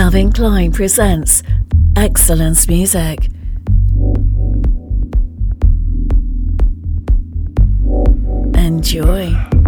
Calvin Klein presents EXZELLENZ Music. Enjoy.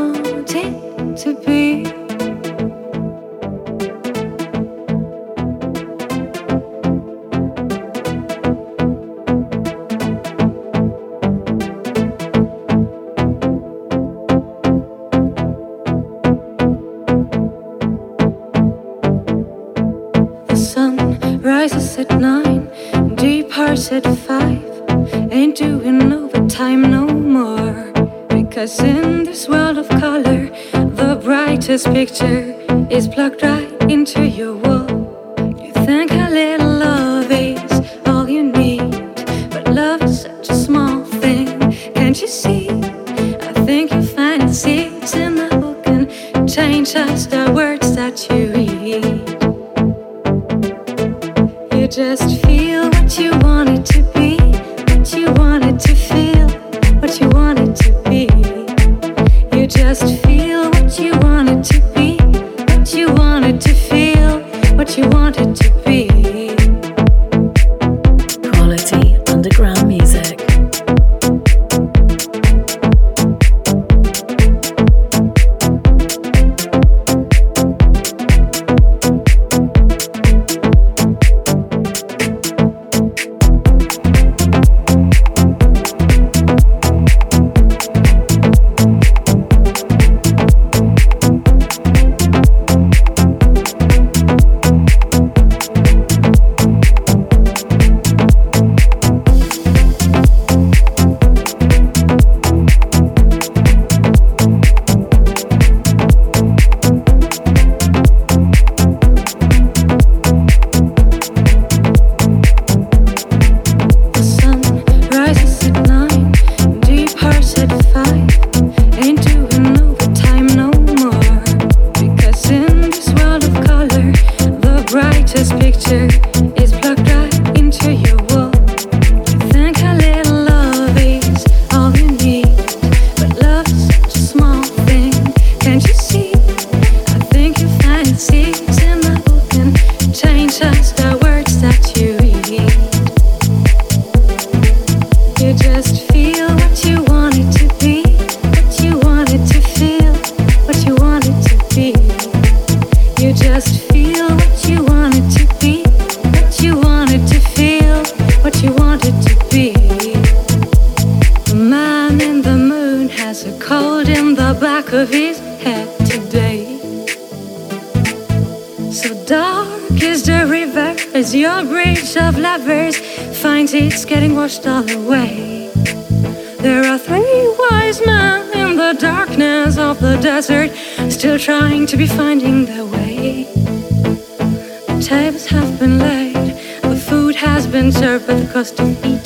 Wanting to be. this picture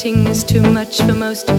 is too much for most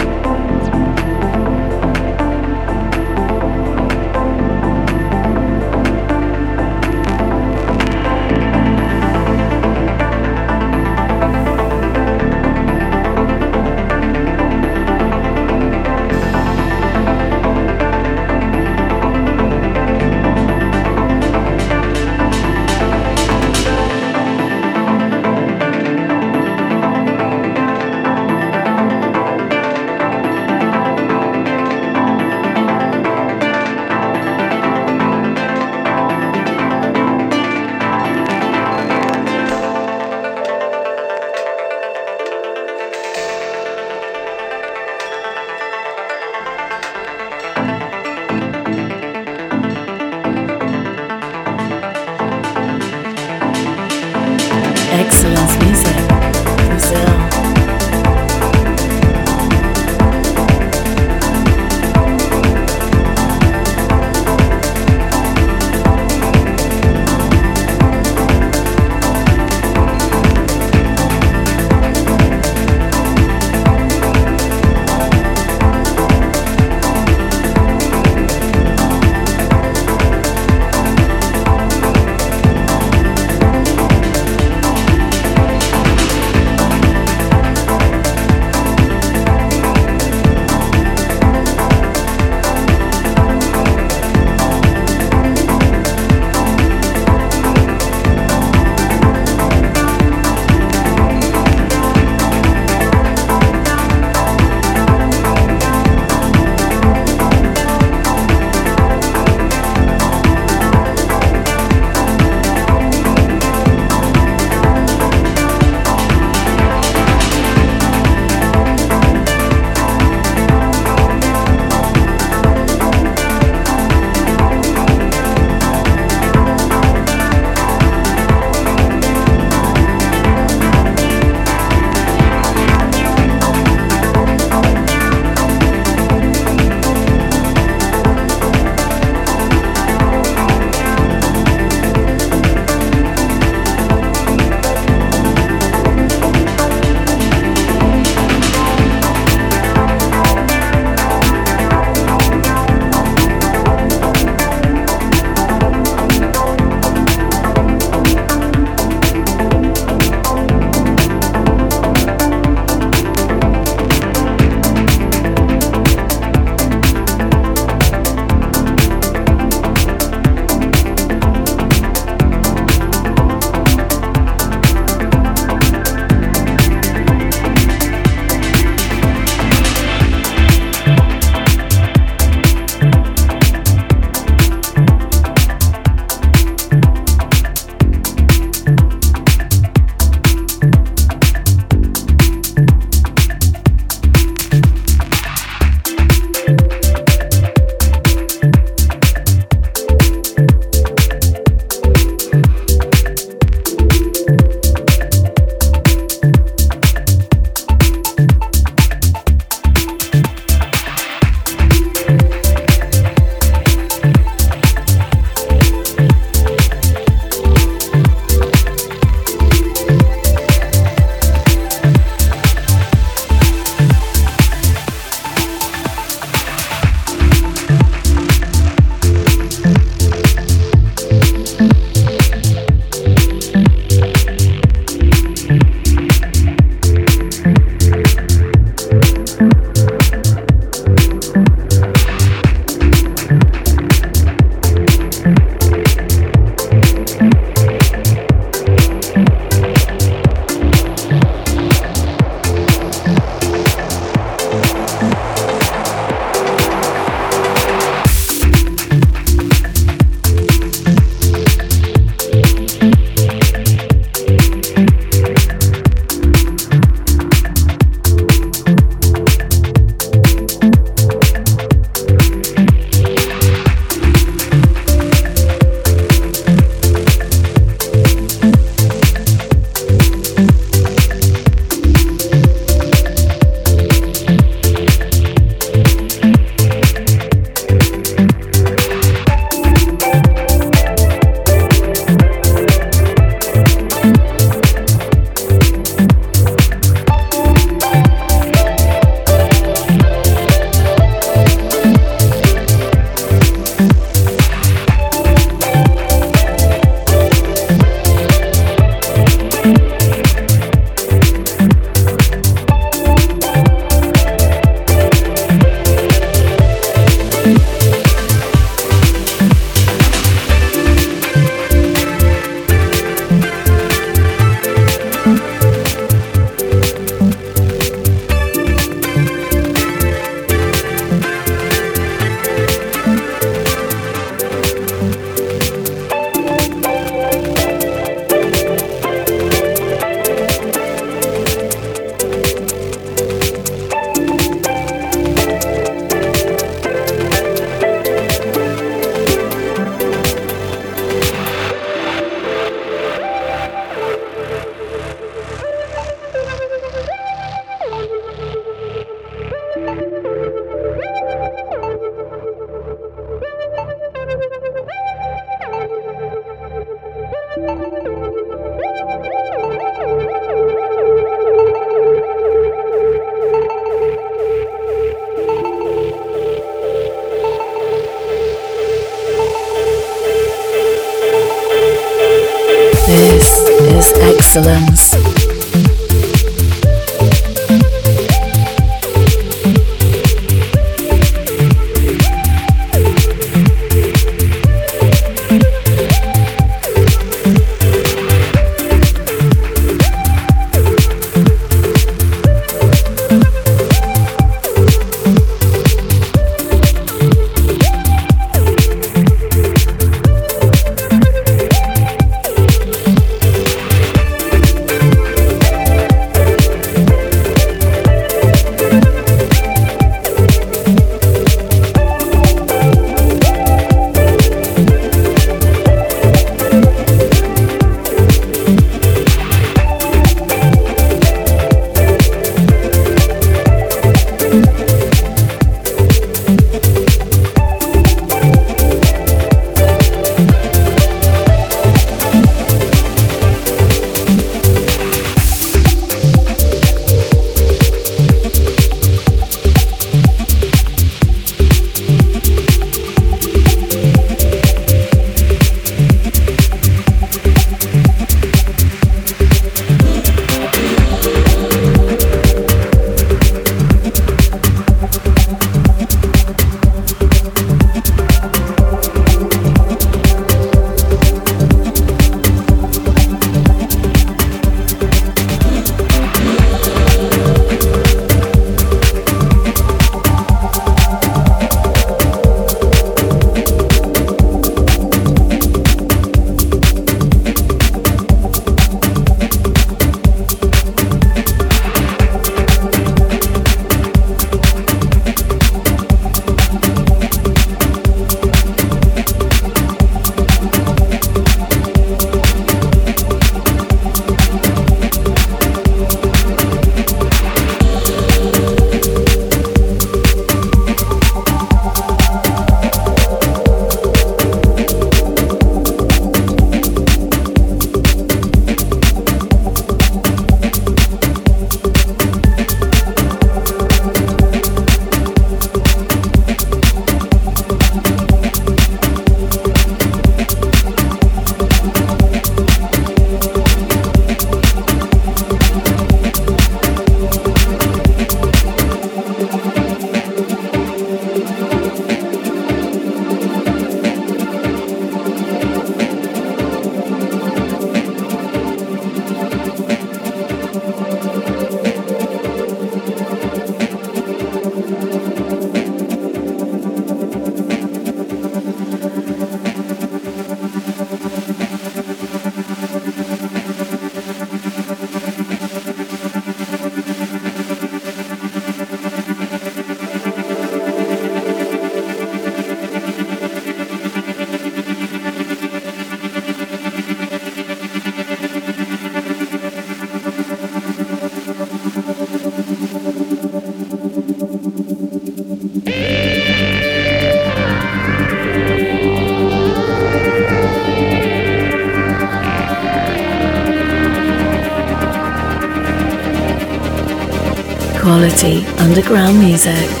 quality underground music.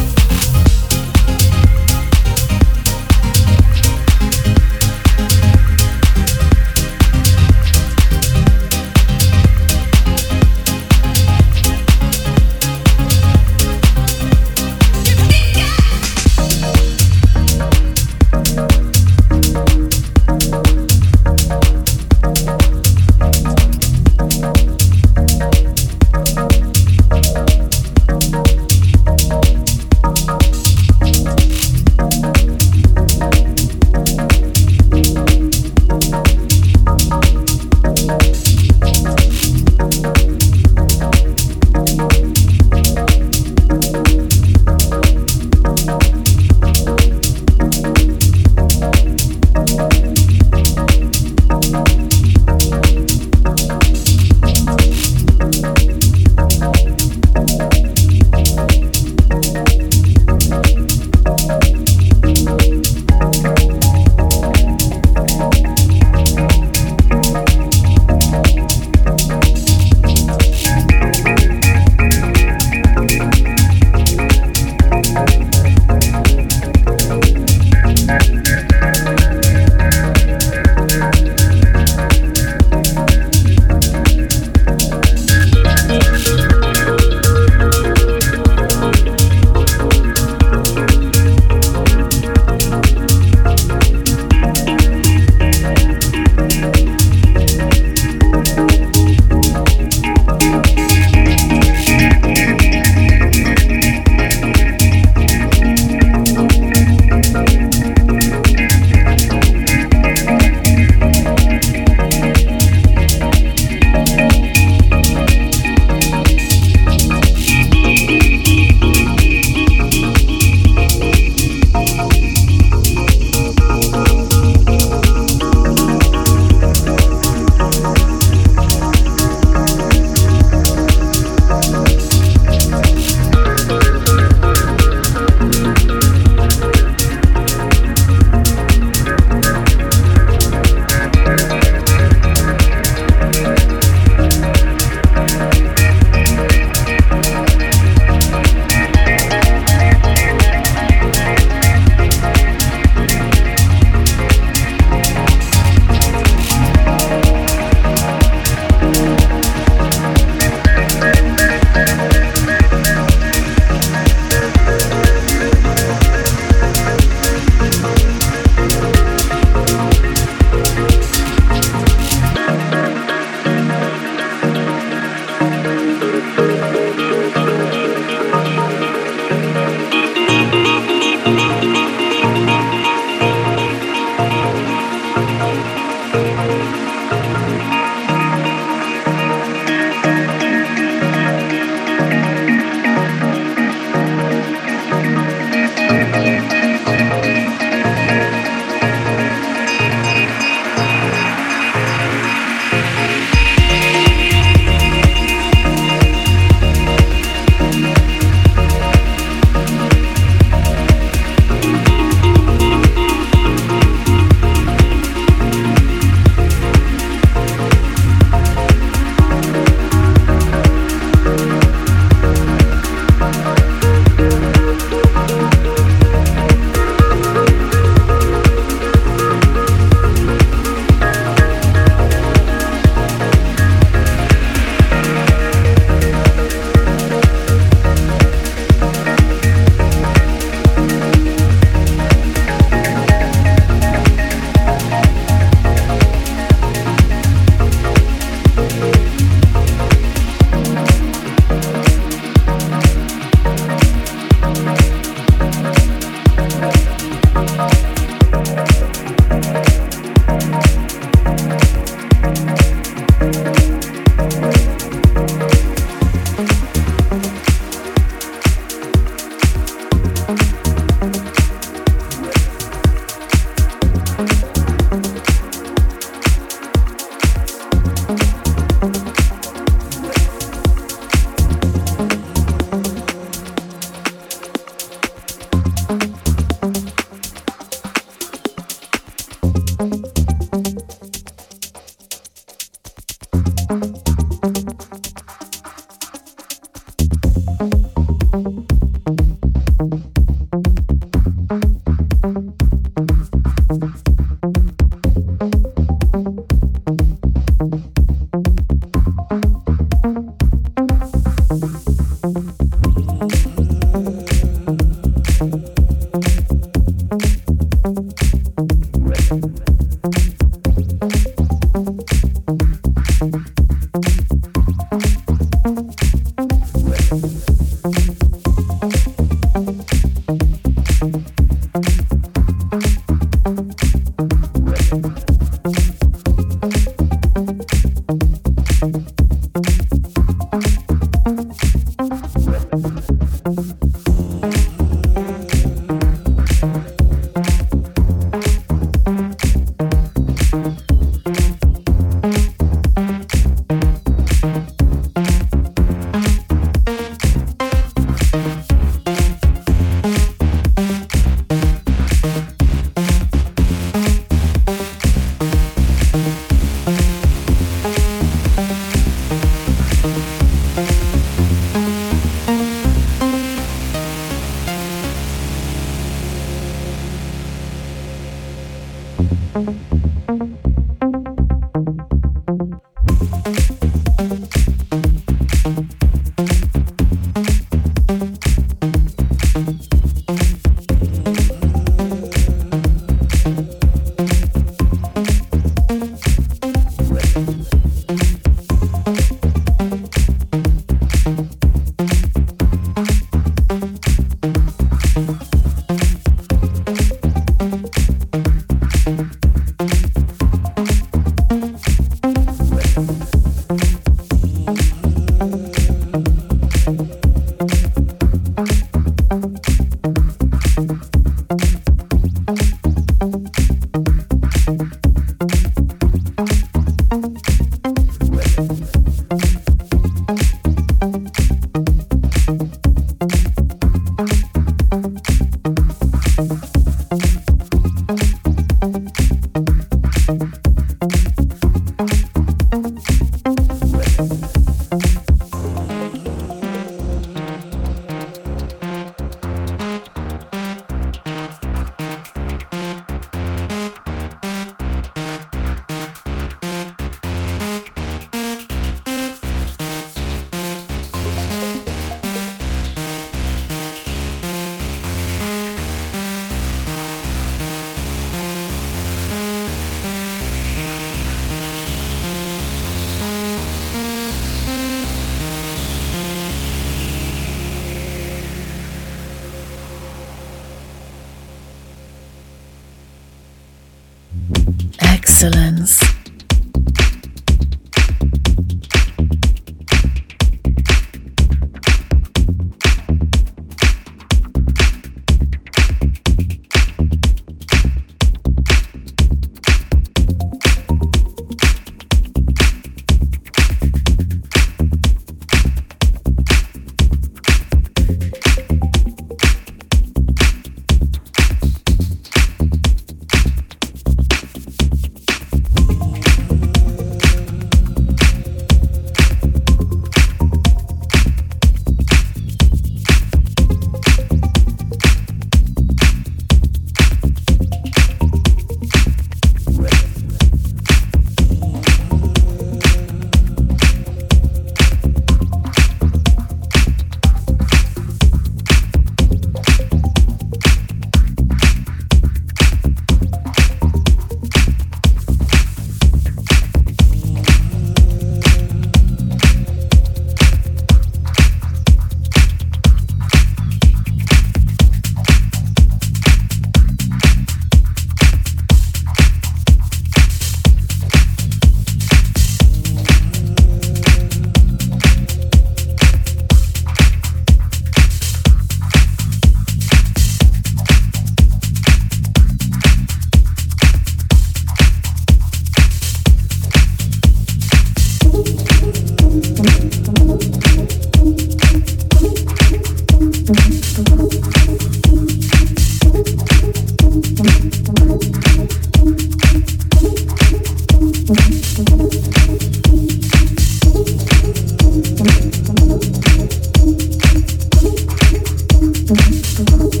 Mm-hmm.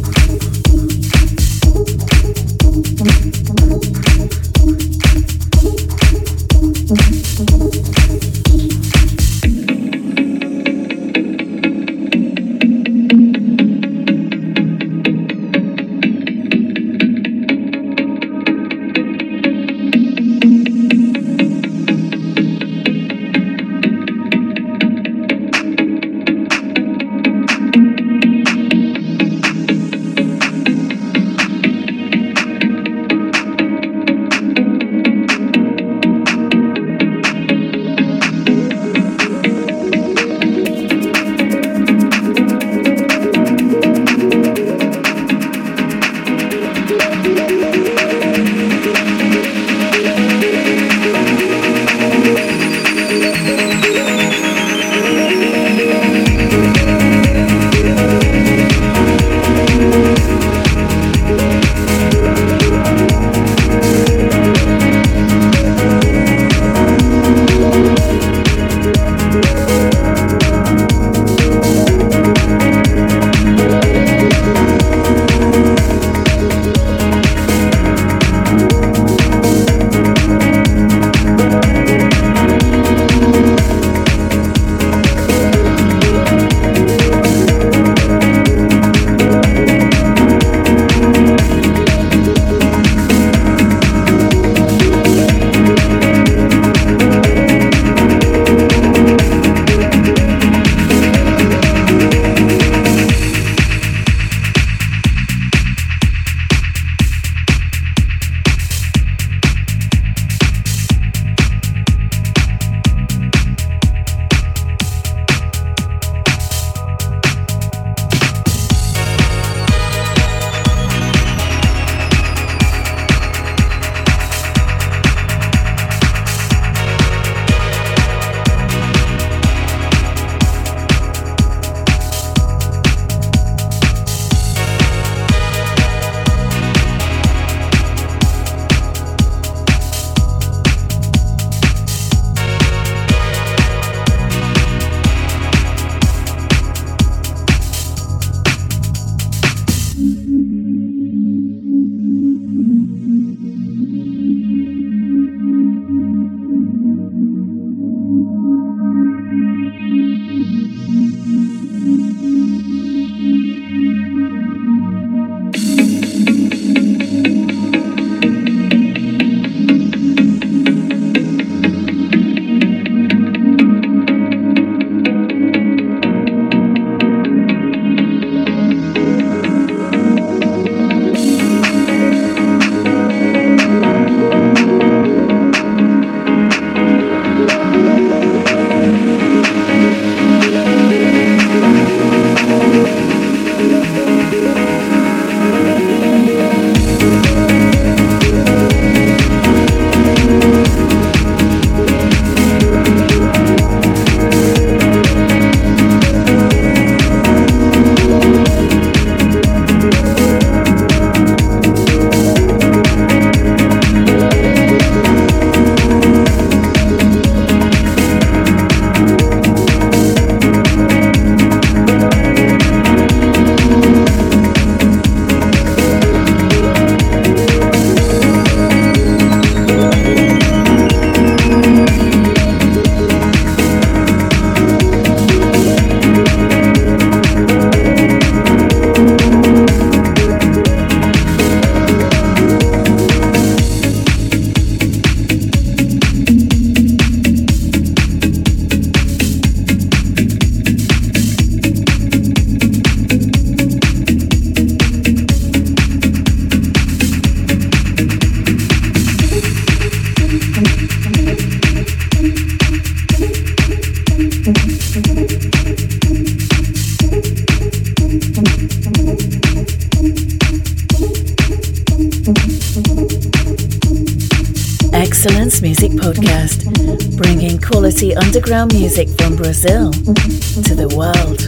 Underground music from Brazil to the world.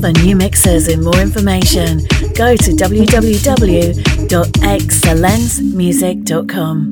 For new mixers and more information, go to www.exzellenzmusic.com.